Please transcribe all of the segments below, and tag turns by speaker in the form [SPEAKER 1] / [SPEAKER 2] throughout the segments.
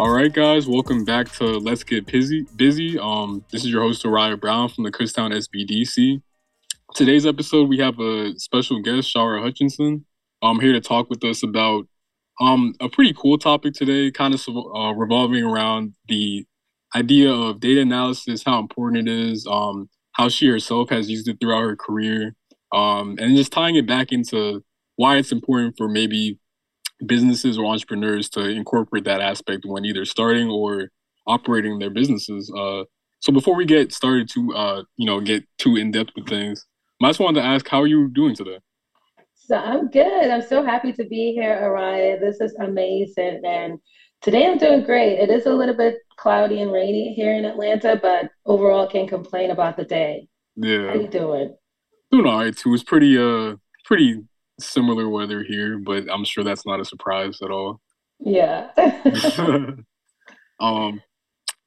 [SPEAKER 1] All right, guys, welcome back to Let's Get Busy. Busy. Um, this is your host Oryah Brown from the Kutztown SBDC. Today's episode, we have a special guest, Shara Hutchinson, I'm um, here to talk with us about um a pretty cool topic today, kind of uh, revolving around the idea of data analysis, how important it is, um, how she herself has used it throughout her career, um, and just tying it back into why it's important for maybe businesses or entrepreneurs to incorporate that aspect when either starting or operating their businesses. Uh, so before we get started to uh, you know get too in depth with things, I just wanted to ask how are you doing today?
[SPEAKER 2] So I'm good. I'm so happy to be here, Oryah. This is amazing, and today I'm doing great. It is a little bit cloudy and rainy here in Atlanta, but overall can't complain about the day.
[SPEAKER 1] Yeah.
[SPEAKER 2] How you doing?
[SPEAKER 1] Doing all right too. It's pretty uh pretty similar weather here, but I'm sure that's not a surprise at all.
[SPEAKER 2] Yeah.
[SPEAKER 1] um,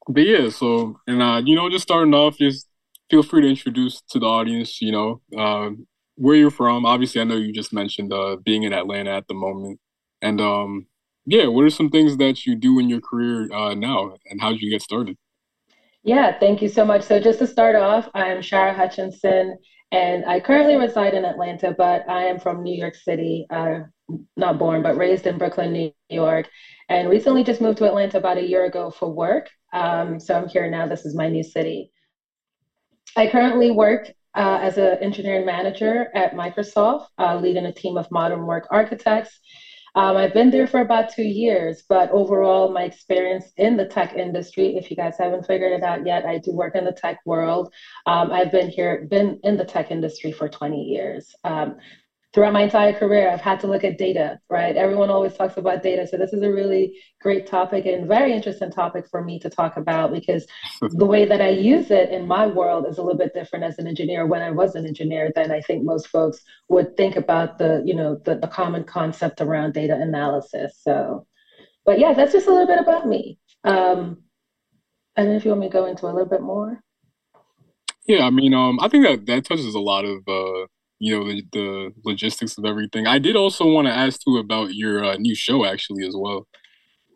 [SPEAKER 1] but yeah, so and uh, you know, just starting off, just feel free to introduce to the audience. You know, uh, where you're from. Obviously, I know you just mentioned uh, being in Atlanta at the moment, and um, yeah, what are some things that you do in your career uh, now, and how did you get started?
[SPEAKER 2] Yeah, thank you so much. So just to start off, I'm Shara Hutchinson. And I currently reside in Atlanta, but I am from New York City, uh, not born, but raised in Brooklyn, New York. And recently just moved to Atlanta about a year ago for work. Um, so I'm here now. This is my new city. I currently work uh, as an engineering manager at Microsoft, uh, leading a team of modern work architects um, I've been there for about two years, but overall, my experience in the tech industry, if you guys haven't figured it out yet, I do work in the tech world. Um, I've been here, been in the tech industry for 20 years. Um, throughout my entire career, I've had to look at data, right? Everyone always talks about data. So this is a really great topic and very interesting topic for me to talk about because the way that I use it in my world is a little bit different as an engineer. When I was an engineer, than I think most folks would think about the, you know, the, the common concept around data analysis. So, but yeah, that's just a little bit about me. Um, I don't know if you want me to go into a little bit more.
[SPEAKER 1] Yeah, I mean, um, I think that that touches a lot of uh, you know the, the logistics of everything. I did also want to ask too about your uh, new show actually as well.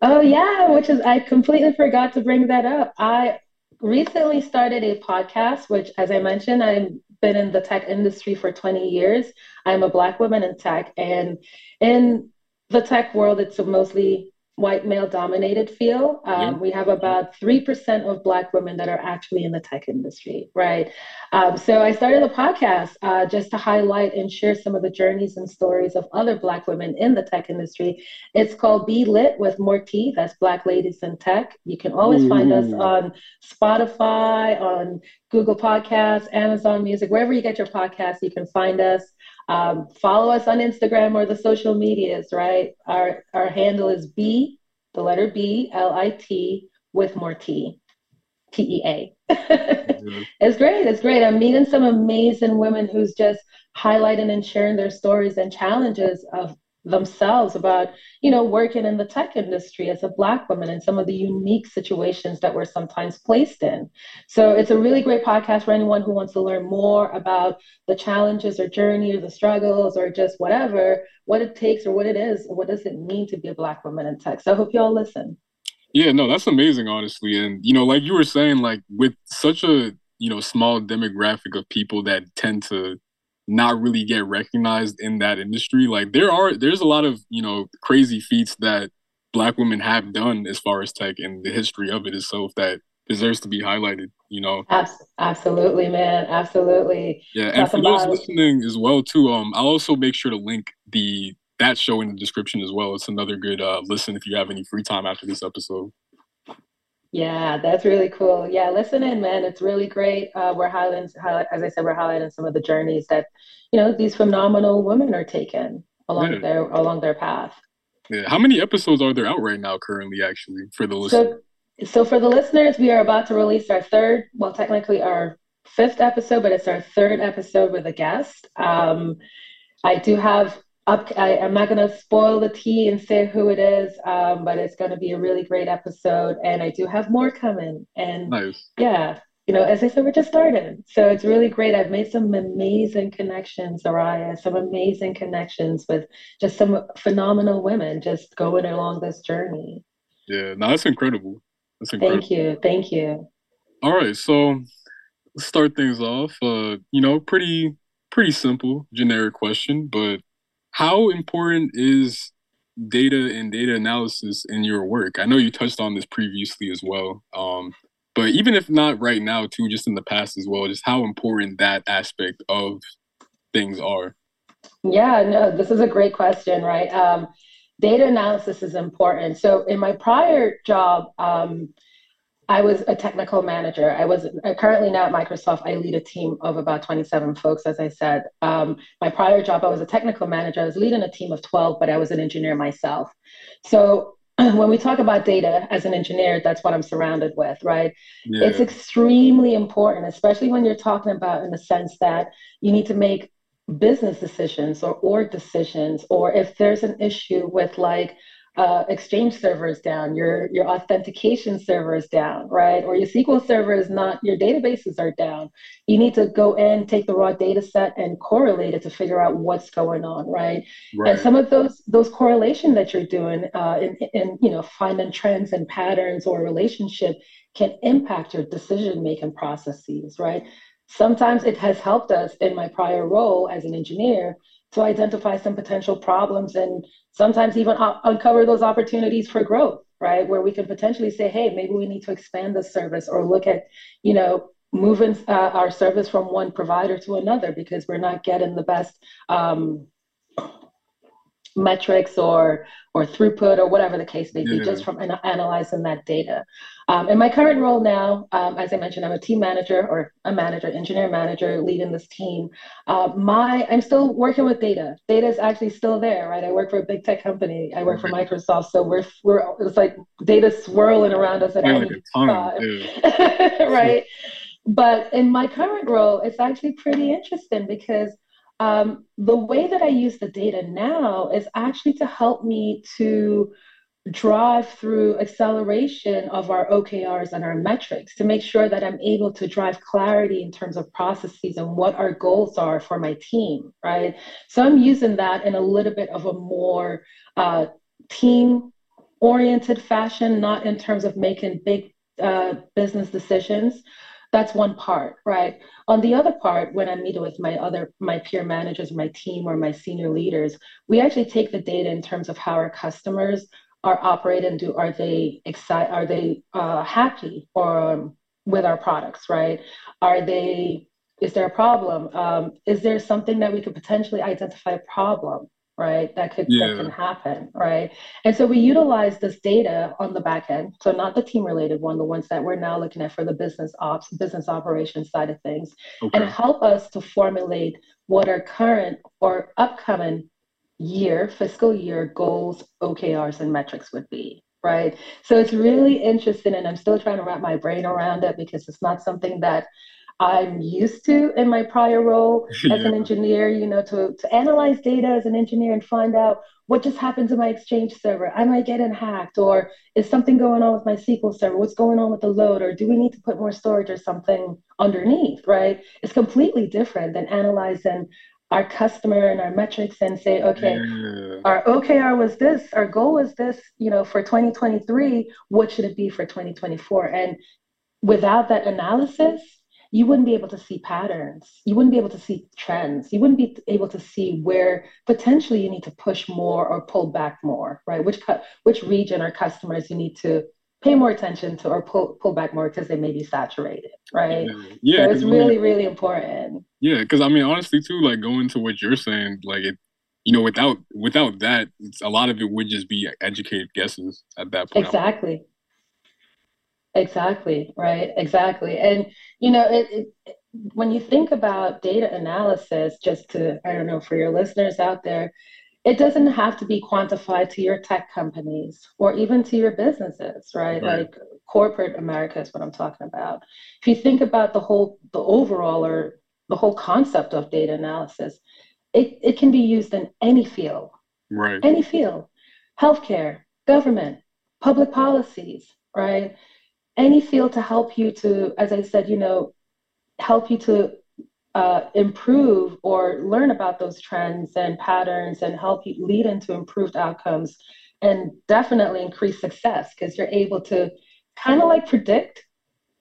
[SPEAKER 2] Oh yeah, which is I completely forgot to bring that up. I recently started a podcast, which, as I mentioned, I've been in the tech industry for 20 years. I'm a Black woman in tech, and in the tech world, it's mostly white male dominated field. Um, We have about 3% of Black women that are actually in the tech industry, right? Um, so I started a podcast uh, just to highlight and share some of the journeys and stories of other Black women in the tech industry. It's called Be Lit with More T, that's Black Ladies in Tech. You can always Ooh. find us on Spotify, on Google Podcasts, Amazon Music, wherever you get your podcasts, you can find us. Um, follow us on Instagram or the social medias, right? Our our handle is B, the letter B, L I T with more T, T E A. It's great. It's great. I'm meeting some amazing women who's just highlighting and sharing their stories and challenges of themselves about you know working in the tech industry as a black woman and some of the unique situations that we're sometimes placed in. So it's a really great podcast for anyone who wants to learn more about the challenges or journey or the struggles or just whatever what it takes or what it is what does it mean to be a black woman in tech? So i hope you all listen.
[SPEAKER 1] Yeah no that's amazing honestly. And you know like you were saying like with such a you know small demographic of people that tend to not really get recognized in that industry. Like there are there's a lot of, you know, crazy feats that black women have done as far as tech and the history of it itself that deserves to be highlighted, you know.
[SPEAKER 2] Absolutely, man. Absolutely.
[SPEAKER 1] Yeah, and for those listening as well too, um I'll also make sure to link the that show in the description as well. It's another good uh listen if you have any free time after this episode.
[SPEAKER 2] Yeah, that's really cool. Yeah, listen in, man. It's really great. Uh, we're highlighting, as I said, we're highlighting some of the journeys that you know these phenomenal women are taking along yeah. their along their path.
[SPEAKER 1] Yeah. How many episodes are there out right now currently? Actually, for the listeners.
[SPEAKER 2] So, so for the listeners, we are about to release our third, well, technically our fifth episode, but it's our third episode with a guest. Um, I do have up. I, am not going to spoil the tea and say who it is, um, but it's going to be a really great episode, and I do have more coming. And
[SPEAKER 1] nice.
[SPEAKER 2] yeah, you know, as I said, we're just starting, so it's really great. I've made some amazing connections, Oryah, some amazing connections with just some phenomenal women just going along this journey.
[SPEAKER 1] Yeah, no, that's incredible. That's incredible.
[SPEAKER 2] Thank you. Thank you.
[SPEAKER 1] All right, so let's start things off. Uh, you know, pretty pretty simple, generic question, but how important is data and data analysis in your work? I know you touched on this previously as well. Um, but even if not right now, too, just in the past as well, just how important that aspect of things are.
[SPEAKER 2] Yeah, no, this is a great question, right? Um, data analysis is important. So in my prior job, um, I was a technical manager. I was uh, currently now at Microsoft. I lead a team of about 27 folks, as I said. Um, my prior job, I was a technical manager. I was leading a team of 12, but I was an engineer myself. So when we talk about data as an engineer, that's what I'm surrounded with, right? Yeah. It's extremely important, especially when you're talking about in the sense that you need to make business decisions or org decisions, or if there's an issue with like uh, Exchange server is down, your your authentication server is down, right? Or your SQL server is not, your databases are down. You need to go in, take the raw data set and correlate it to figure out what's going on, right? right. And some of those those correlation that you're doing uh, in, in you know finding trends and patterns or relationship can impact your decision making processes, right? Sometimes it has helped us in my prior role as an engineer to identify some potential problems and sometimes even uncover those opportunities for growth right? Where we can potentially say hey maybe we need to expand the service or look at you know moving uh, our service from one provider to another because we're not getting the best um, metrics or or throughput or whatever the case may be, yeah. just from an- analyzing that data. Um, in my current role now, um, as I mentioned, I'm a team manager or a manager, engineer manager, leading this team. Uh, my I'm still working with data. Data is actually still there, right? I work for a big tech company. I work for Microsoft, so we're we're it's like data swirling around us at yeah, any like right? But in my current role, it's actually pretty interesting because um, the way that I use the data now is actually to help me to drive through acceleration of our OKRs and our metrics to make sure that I'm able to drive clarity in terms of processes and what our goals are for my team, right? So I'm using that in a little bit of a more uh, team oriented fashion, not in terms of making big uh, business decisions, that's one part right? On the other part when i meet with my other my peer managers my team or my senior leaders we actually take the data in terms of how our customers are operating do are they excited are they uh, happy or um, with our products right? Are they is there a problem? Um, is there something that we could potentially identify a problem right? That could yeah. that can happen, right? And so we utilize this data on the back end, so not the team related one, the ones that we're now looking at for the business ops, business operations side of things, okay. and help us to formulate what our current or upcoming year, fiscal year goals, OKRs, and metrics would be. Right. So it's really interesting, and I'm still trying to wrap my brain around it because it's not something that I'm used to in my prior role as an engineer, you know, to, to analyze data as an engineer and find out what just happened to my Exchange server. Am I getting hacked? Or is something going on with my SQL server? What's going on with the load? Or do we need to put more storage or something underneath, right? It's completely different than analyzing our customer and our metrics and say, okay, yeah. our OKR was this, our goal was this, you know, for 2023, what should it be for 2024? And without that analysis, you wouldn't be able to see patterns. You wouldn't be able to see trends. You wouldn't be able to see where potentially you need to push more or pull back more, right? Which which region or customers you need to pay more attention to or pull pull back more because they may be saturated, right? Yeah, yeah so it's really really important.
[SPEAKER 1] Yeah, because I mean, honestly, too, like going to what you're saying, like it, you know, without without that, a lot of it would just be educated guesses at that point.
[SPEAKER 2] Exactly. Exactly, right? Exactly. And, you know, it, it, when you think about data analysis, just to, I don't know, for your listeners out there, it doesn't have to be quantified to your tech companies or even to your businesses, right? right? Like corporate America is what I'm talking about. If you think about the whole, the overall or the whole concept of data analysis, it, it can be used in any field,
[SPEAKER 1] right?
[SPEAKER 2] Any field, healthcare, government, public policies, right? Any field to help you to, as I said, you know, help you to uh, improve or learn about those trends and patterns and help you lead into improved outcomes and definitely increase success because you're able to kind of like predict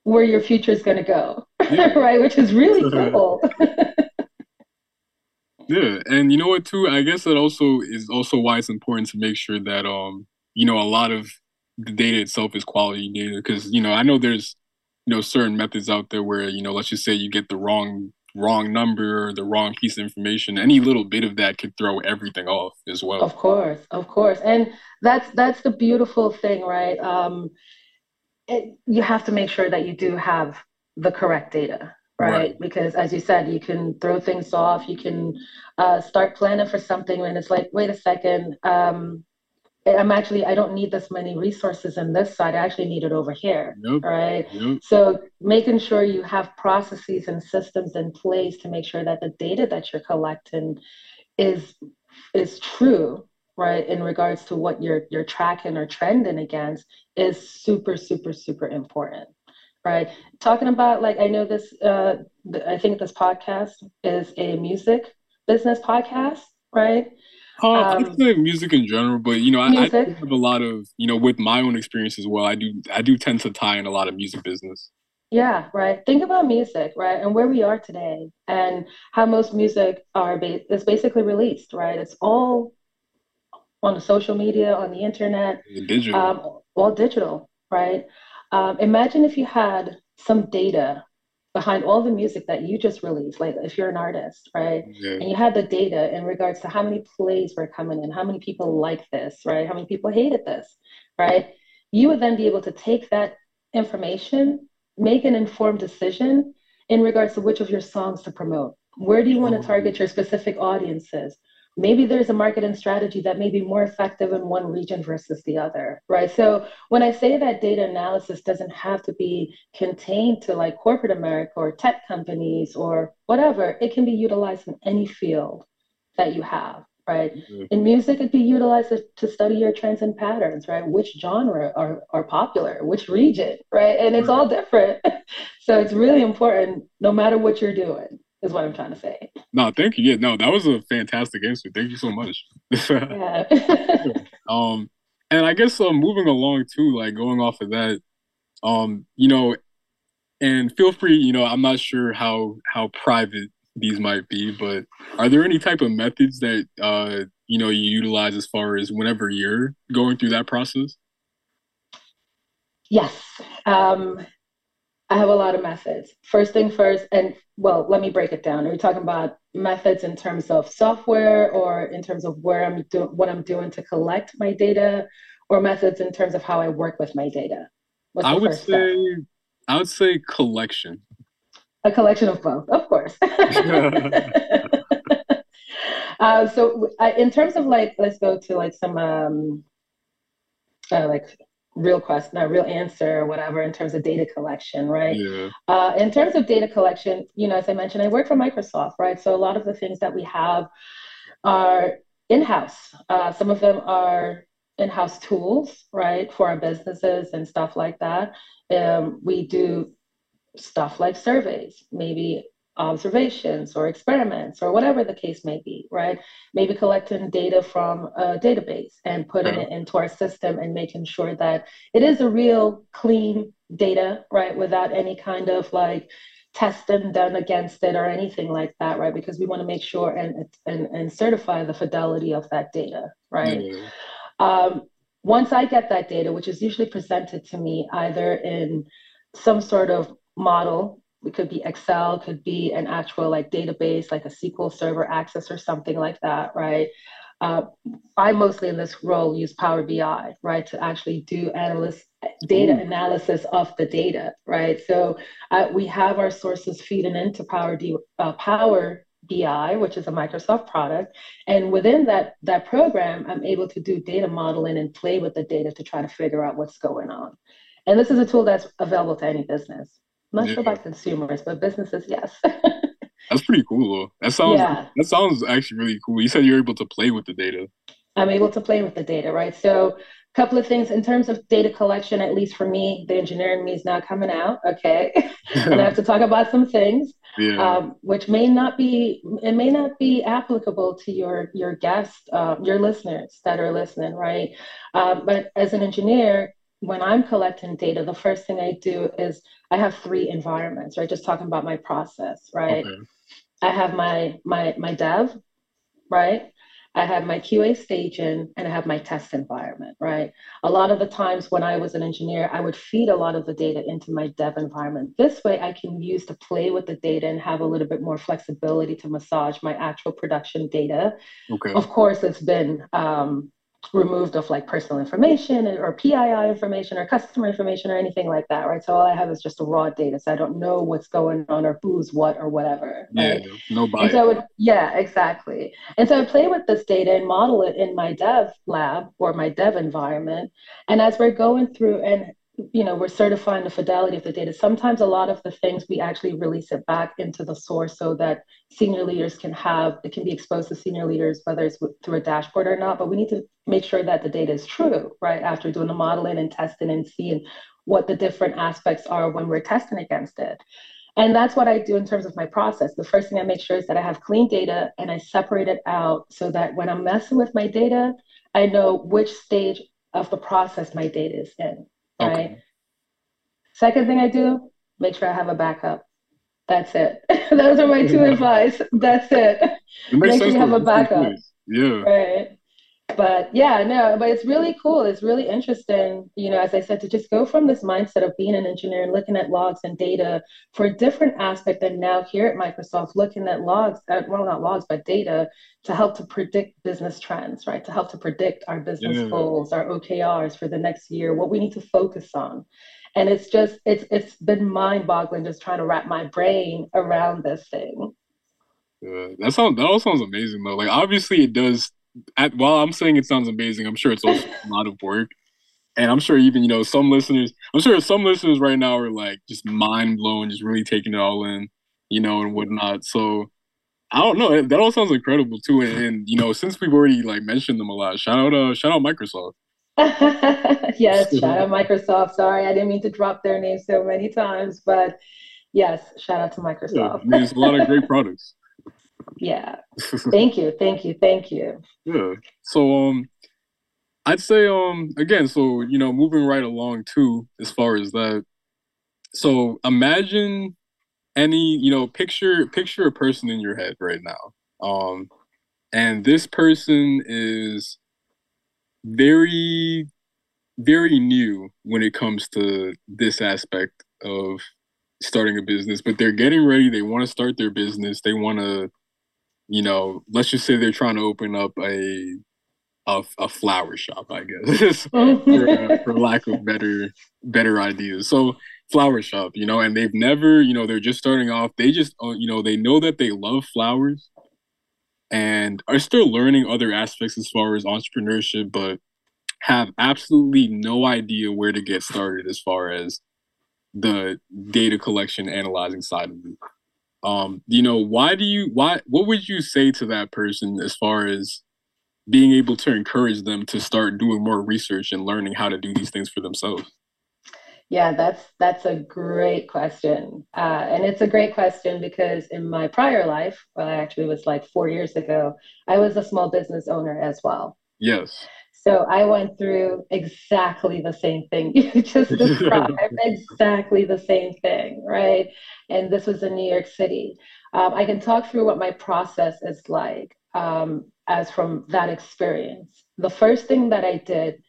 [SPEAKER 2] where your future is going to go, yeah. right? Which is really cool.
[SPEAKER 1] yeah, and you know what too? I guess that also is also why it's important to make sure that um you know a lot of the data itself is quality data because you know I know there's you know certain methods out there where you know let's just say you get the wrong wrong number or the wrong piece of information any little bit of that could throw everything off as well
[SPEAKER 2] of course of course and that's that's the beautiful thing right um it, you have to make sure that you do have the correct data right? right? Because as you said, you can throw things off. You can uh, start planning for something, and it's like, wait a second, um, I'm actually I don't need this many resources in this side. I actually need it over here, nope. right? So making sure you have processes and systems in place to make sure that the data that you're collecting is is true, right? In regards to what you're you're tracking or trending against is super super super important, right? Talking about like I know this uh, I think this podcast is a music business podcast, right?
[SPEAKER 1] Uh, um, music in general, but you know, I, I, have a lot of you know with my own experience as well. I do I do tend to tie in a lot of music business.
[SPEAKER 2] Yeah, right. Think about music, right, and where we are today, and how most music are ba- is basically released, right? It's all on the social media, on the internet,
[SPEAKER 1] digital,
[SPEAKER 2] um, all digital, right? Um, imagine if you had some data behind all the music that you just released, like if you're an artist, right? Yeah. And you had the data in regards to how many plays were coming in, how many people like this, right? How many people hated this, right? You would then be able to take that information, make an informed decision in regards to which of your songs to promote. Where do you want to mm-hmm. target your specific audiences? Maybe there's a marketing strategy that may be more effective in one region versus the other, right? So when I say that data analysis doesn't have to be contained to like corporate America or tech companies or whatever, it can be utilized in any field that you have, right? Mm-hmm. In music, it'd be utilized to study your trends and patterns, right? Which genre are, are popular, which region, right? And it's all different. so it's really important no matter what you're doing is what I'm trying to say.
[SPEAKER 1] No, thank you. Yeah, no, that was a fantastic answer. Thank you so much. yeah. um, and I guess um, moving along too, like going off of that, um, you know, and feel free, you know, I'm not sure how how private these might be, but are there any type of methods that uh, you know you utilize as far as whenever you're going through that process?
[SPEAKER 2] Yes. Um, I have a lot of methods. First thing first, and well, let me break it down. Are we talking about methods in terms of software or in terms of where I'm doing what I'm doing to collect my data, or methods in terms of how I work with my data?
[SPEAKER 1] I would say step? I would say collection.
[SPEAKER 2] A collection of both, of course. uh, so, I, in terms of like, let's go to like some um, uh, like real question, not real answer or whatever in terms of data collection, right? Yeah. Uh, in terms of data collection, you know, as I mentioned, I work for Microsoft, right? So a lot of the things that we have are in-house. Uh, some of them are in-house tools, right, for our businesses and stuff like that. Um, we do stuff like surveys, maybe observations or experiments or whatever the case may be, right? Maybe collecting data from a database and putting it into our system and making sure that it is a real clean data, right? Without any kind of like testing done against it or anything like that, right? Because we want to make sure and and, and certify the fidelity of that data, right? Mm-hmm. Um, once I get that data, which is usually presented to me either in some sort of model it could be Excel, could be an actual like database, like a SQL Server access or something like that, right? Uh, I mostly in this role use Power BI, right, to actually do analyst data Ooh. analysis of the data, right? So uh, we have our sources feeding into Power D, uh, Power BI, which is a Microsoft product, and within that that program, I'm able to do data modeling and play with the data to try to figure out what's going on. And this is a tool that's available to any business. Not yeah. sure about consumers, but businesses, yes.
[SPEAKER 1] That's pretty cool though. That sounds yeah. that sounds actually really cool. You said you're able to play with the data.
[SPEAKER 2] I'm able to play with the data, right? So a couple of things in terms of data collection, at least for me, the engineering me is now coming out. Okay. and I have to talk about some things.
[SPEAKER 1] Yeah.
[SPEAKER 2] Um, which may not be it may not be applicable to your your guests, uh, your listeners that are listening, right? Um, but as an engineer, when I'm collecting data, the first thing I do is I have three environments, right? Just talking about my process, right? Okay. I have my my my dev, right? I have my QA staging and I have my test environment, right? A lot of the times when I was an engineer, I would feed a lot of the data into my dev environment. This way I can use to play with the data and have a little bit more flexibility to massage my actual production data. Okay. Of course, it's been um, removed of like personal information or PII information or customer information or anything like that, right? So all I have is just a raw data. So I don't know what's going on or who's what or whatever.
[SPEAKER 1] Right? Yeah, no bias.
[SPEAKER 2] So would, yeah, exactly. And so I play with this data and model it in my dev lab or my dev environment. And as we're going through and you know, we're certifying the fidelity of the data. Sometimes a lot of the things we actually release it back into the source so that senior leaders can have, it can be exposed to senior leaders, whether it's through a dashboard or not, but we need to make sure that the data is true, right? After doing the modeling and testing and seeing what the different aspects are when we're testing against it. And that's what I do in terms of my process. The first thing I make sure is that I have clean data and I separate it out so that when I'm messing with my data, I know which stage of the process my data is in Okay. Right. Second thing I do, make sure I have a backup. That's it. Those are my two advice. That's it. it make sure you have a backup.
[SPEAKER 1] Yeah.
[SPEAKER 2] Right but yeah, no, but it's really cool. It's really interesting, you know, as I said, to just go from this mindset of being an engineer and looking at logs and data for a different aspect than now here at Microsoft, looking at logs, uh, well, not logs, but data to help to predict business trends, right? To help to predict our business yeah. goals, our OKRs for the next year, what we need to focus on. And it's just, it's it's been mind-boggling just trying to wrap my brain around this thing.
[SPEAKER 1] Yeah, that sounds that all sounds amazing though. Like obviously it does at, while I'm saying it sounds amazing, I'm sure it's also a lot of work. And I'm sure even, you know, some listeners, I'm sure some listeners right now are like just mind blown, just really taking it all in, you know, and whatnot. So I don't know. That all sounds incredible too. And, and you know, since we've already like mentioned them a lot, shout out, uh, shout out Microsoft.
[SPEAKER 2] yes, shout out Microsoft. Sorry, I didn't mean to drop their name so many times, but yes, shout out to Microsoft. Yeah, I
[SPEAKER 1] mean, there's a lot of great products.
[SPEAKER 2] Yeah. thank you. Thank you. Thank you.
[SPEAKER 1] Yeah. So um I'd say um again, so you know, moving right along too, as far as that. So imagine any, you know, picture picture a person in your head right now. Um and this person is very very new when it comes to this aspect of starting a business, but they're getting ready, they want to start their business, they want to you know, let's just say they're trying to open up a a, a flower shop, I guess, for, for lack of better better ideas. So flower shop, you know, and they've never, you know, they're just starting off. They just, uh, you know, they know that they love flowers and are still learning other aspects as far as entrepreneurship, but have absolutely no idea where to get started as far as the data collection analyzing side of it um you know why do you why what would you say to that person as far as being able to encourage them to start doing more research and learning how to do these things for themselves?
[SPEAKER 2] Yeah that's that's a great question. Uh, and it's a great question because in my prior life well I actually was like four years ago i was a small business owner as well.
[SPEAKER 1] Yes
[SPEAKER 2] so I went through exactly the same thing you just described, exactly the same thing, right? And this was in New York City. Um, I can talk through what my process is like um, as from that experience. The first thing that I did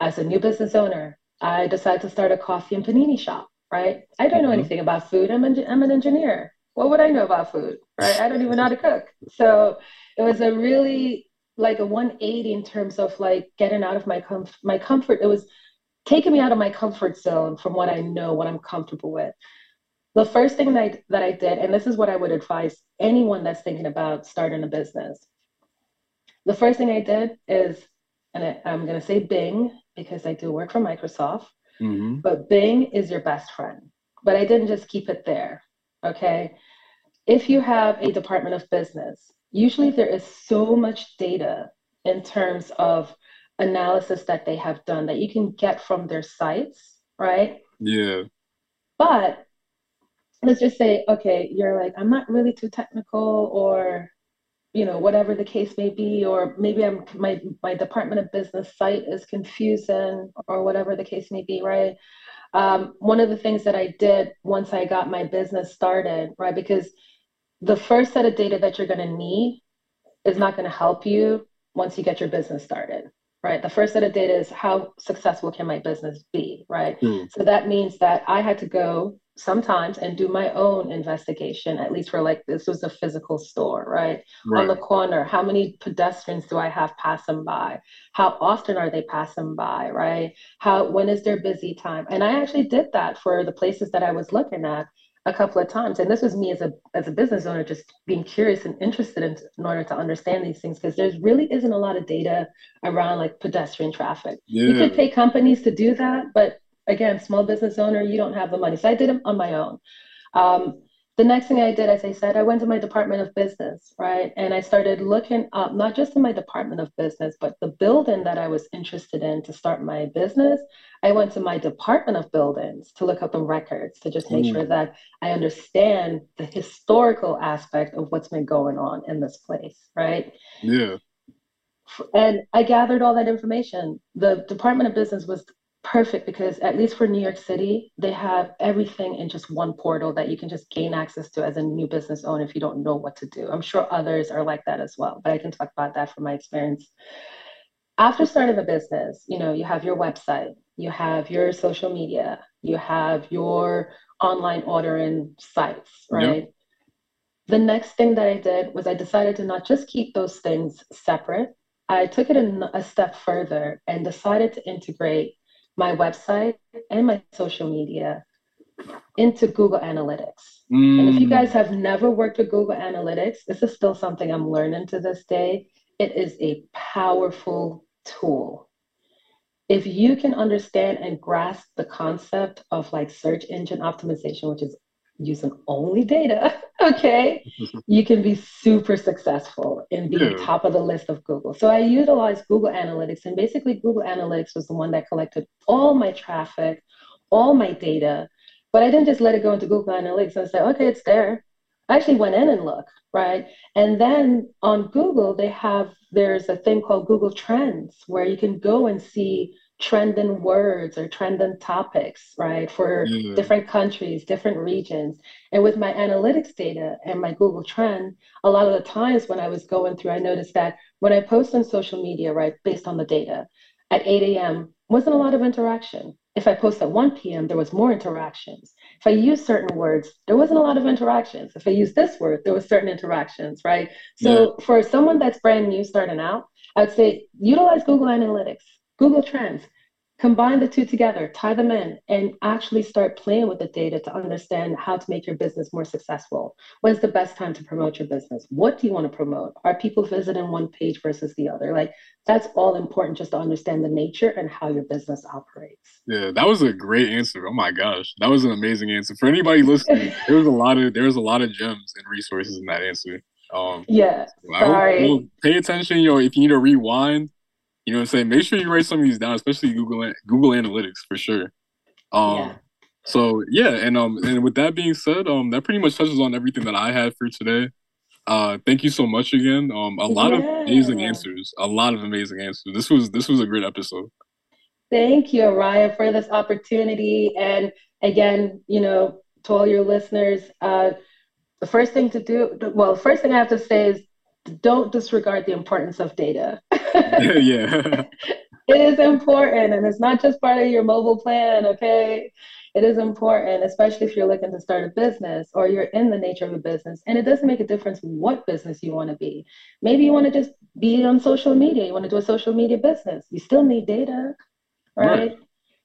[SPEAKER 2] as a new business owner, I decided to start a coffee and panini shop, right? I don't know mm-hmm. anything about food. I'm, an, I'm an engineer. What would I know about food, right? I don't even know how to cook. So it was a really like a 180 in terms of like getting out of my comf- my comfort. It was taking me out of my comfort zone from what I know, what I'm comfortable with. The first thing that I, that I did, and this is what I would advise anyone that's thinking about starting a business. The first thing I did is, and I, I'm going to say Bing because I do work for Microsoft, mm-hmm. but Bing is your best friend. But I didn't just keep it there. Okay. If you have a department of business usually there is so much data in terms of analysis that they have done that you can get from their sites, right?
[SPEAKER 1] Yeah.
[SPEAKER 2] But let's just say, okay, you're like, I'm not really too technical, or you know, whatever the case may be, or maybe I'm my my Department of Business site is confusing, or whatever the case may be, right? Um, one of the things that I did once I got my business started, right? Because the first set of data that you're going to need is not going to help you once you get your business started right? The first set of data is how successful can my business be, right? Mm. So that means that I had to go sometimes and do my own investigation, at least for like this was a physical store, right? right? On the corner, how many pedestrians do I have passing by? How often are they passing by, right? How when is their busy time? And I actually did that for the places that I was looking at a couple of times. And this was me as a as a business owner just being curious and interested in, in order to understand these things because there really isn't a lot of data around like pedestrian traffic. Yeah. you could pay companies to do that but again small business owner you don't have the money. So i did it on my own. Um, the next thing I did, as I said, I went to my Department of Business, right? And I started looking up, not just in my Department of Business, but the building that I was interested in to start my business. I went to my Department of Buildings to look up the records to just make mm. sure that I understand the historical aspect of what's been going on in this place, right?
[SPEAKER 1] Yeah.
[SPEAKER 2] And I gathered all that information. The Department of Business was perfect because at least for New York City, they have everything in just one portal that you can just gain access to as a new business owner if you don't know what to do. I'm sure others are like that as well, but I can talk about that from my experience. After starting a business, you know, you have your website, you have your social media, you have your online ordering sites, right? Yep. The next thing that I did was I decided to not just keep those things separate. I took it a step further and decided to integrate my website and my social media into Google Analytics. Mm. And if you guys mm. have never worked with Google Analytics, this is still something I'm learning to this day. It is a powerful tool. If you can understand and grasp the concept of like search engine optimization, which is using only data, okay, you can be super successful in being yeah. top of the list of Google. So I utilized Google Analytics, and basically, Google Analytics was the one that collected all my traffic, all my data. But I didn't just let it go into Google Analytics and say, okay, it's there. I actually went in and looked, right? And then on Google, they have, there's a thing called Google Trends where you can go and see trending words or trending topics, right, for yeah. different countries, different regions. And with my analytics data and my Google Trend, a lot of the times when I was going through, I noticed that when I post on social media, right, based on the data, at 8 a.m., wasn't a lot of interaction. If I post at 1 p.m., there was more interactions. If I use certain words, there wasn't a lot of interactions. If I use this word, there was certain interactions, right? So yeah. for someone that's brand new starting out, I'd say utilize Google Analytics Google Trends. Combine the two together, tie them in, and actually start playing with the data to understand how to make your business more successful. When's the best time to promote your business? What do you want to promote? Are people visiting one page versus the other? Like that's all important just to understand the nature and how your business operates.
[SPEAKER 1] Yeah, that was a great answer. Oh my gosh, that was an amazing answer. For anybody listening, there was a lot of there was a lot of gems and resources in that answer.
[SPEAKER 2] Um, yeah, sorry.
[SPEAKER 1] pay attention, yo. If you need to rewind, you know what I'm saying? Make sure you write some of these down, especially Google Google Analytics for sure. Um, yeah. So yeah, and um, and with that being said, um, that pretty much touches on everything that I had for today. Uh, thank you so much again. Um, a lot yeah. of amazing answers. A lot of amazing answers. This was this was a great episode.
[SPEAKER 2] Thank you, Oryah, for this opportunity. And again, you know, to all your listeners, uh, the first thing to do, well, first thing I have to say is don't disregard the importance of data.
[SPEAKER 1] yeah.
[SPEAKER 2] it is important and it's not just part of your mobile plan, okay? It is important, especially if you're looking to start a business or you're in the nature of a business. And it doesn't make a difference what business you want to be. Maybe you want to just be on social media, you want to do a social media business. You still need data, right? right.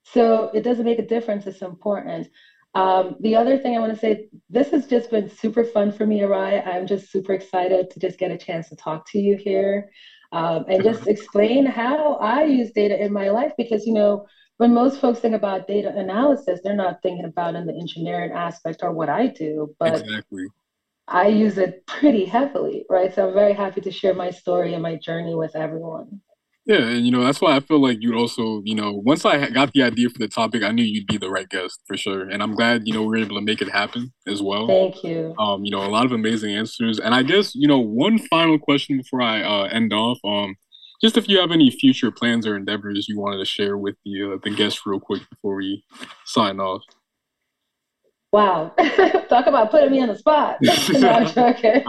[SPEAKER 2] So it doesn't make a difference. It's important. Um, the other thing I want to say, this has just been super fun for me, Oryah. I'm just super excited to just get a chance to talk to you here um, and just explain how I use data in my life because, you know, when most folks think about data analysis, they're not thinking about in the engineering aspect or what I do, but exactly. I use it pretty heavily, right? So I'm very happy to share my story and my journey with everyone.
[SPEAKER 1] Yeah, and you know that's why I feel like you'd also, you know, once I got the idea for the topic, I knew you'd be the right guest for sure, and I'm glad you know we were able to make it happen as well.
[SPEAKER 2] Thank you.
[SPEAKER 1] Um, you know, a lot of amazing answers, and I guess you know one final question before I uh, end off. Um, just if you have any future plans or endeavors you wanted to share with the uh, the guests real quick before we sign off.
[SPEAKER 2] Wow, talk about putting me on the spot. no, I'm joking.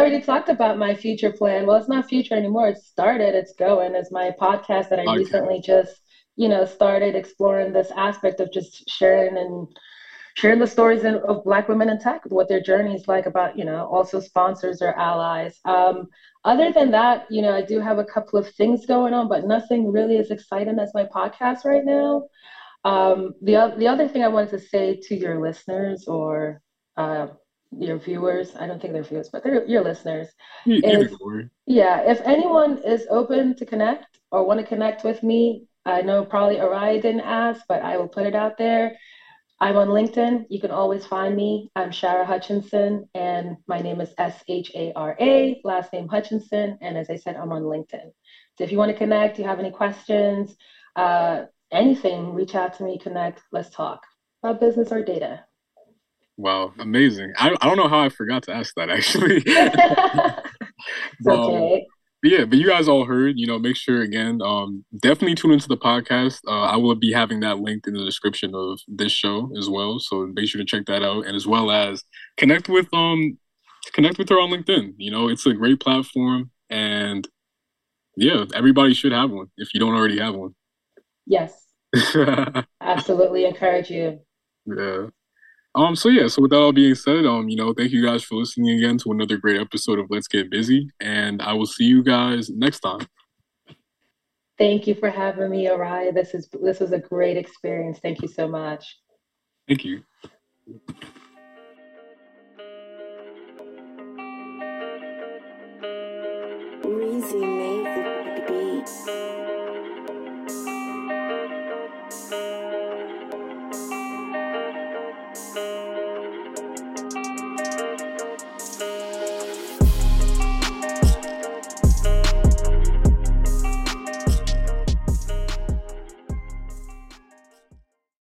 [SPEAKER 2] Already talked about my future plan. Well, it's not future anymore. It's started. It's going. It's my podcast that I okay. recently just, you know, started exploring this aspect of just sharing and sharing the stories of Black women in tech, what their journey is like about, you know, also sponsors or allies. Um, other than that, you know, I do have a couple of things going on, but nothing really as exciting as my podcast right now. Um, the, the other thing I wanted to say to your listeners or uh, your viewers, I don't think they're viewers, but they're your listeners. Is, yeah, if anyone is open to connect or want to connect with me, I know probably Oryah didn't ask, but I will put it out there. I'm on LinkedIn. You can always find me. I'm Shara Hutchinson, and my name is S H A R A, last name Hutchinson. And as I said, I'm on LinkedIn. So if you want to connect, you have any questions, uh, anything, reach out to me, connect, let's talk about business or data.
[SPEAKER 1] Wow, amazing. I, I don't know how I forgot to ask that actually.
[SPEAKER 2] um, okay.
[SPEAKER 1] Yeah, but you guys all heard, you know, make sure again, um, definitely tune into the podcast. Uh, I will be having that linked in the description of this show as well. So make sure to check that out. And as well as connect with um connect with her on LinkedIn. You know, it's a great platform and yeah, everybody should have one if you don't already have one.
[SPEAKER 2] Yes. Absolutely encourage you.
[SPEAKER 1] Yeah. Um, so yeah, so with that all being said, um, you know, thank you guys for listening again to another great episode of Let's Get Busy, and I will see you guys next time.
[SPEAKER 2] Thank you for having me, Oryah. This is this was a great experience. Thank you so much.
[SPEAKER 1] Thank you.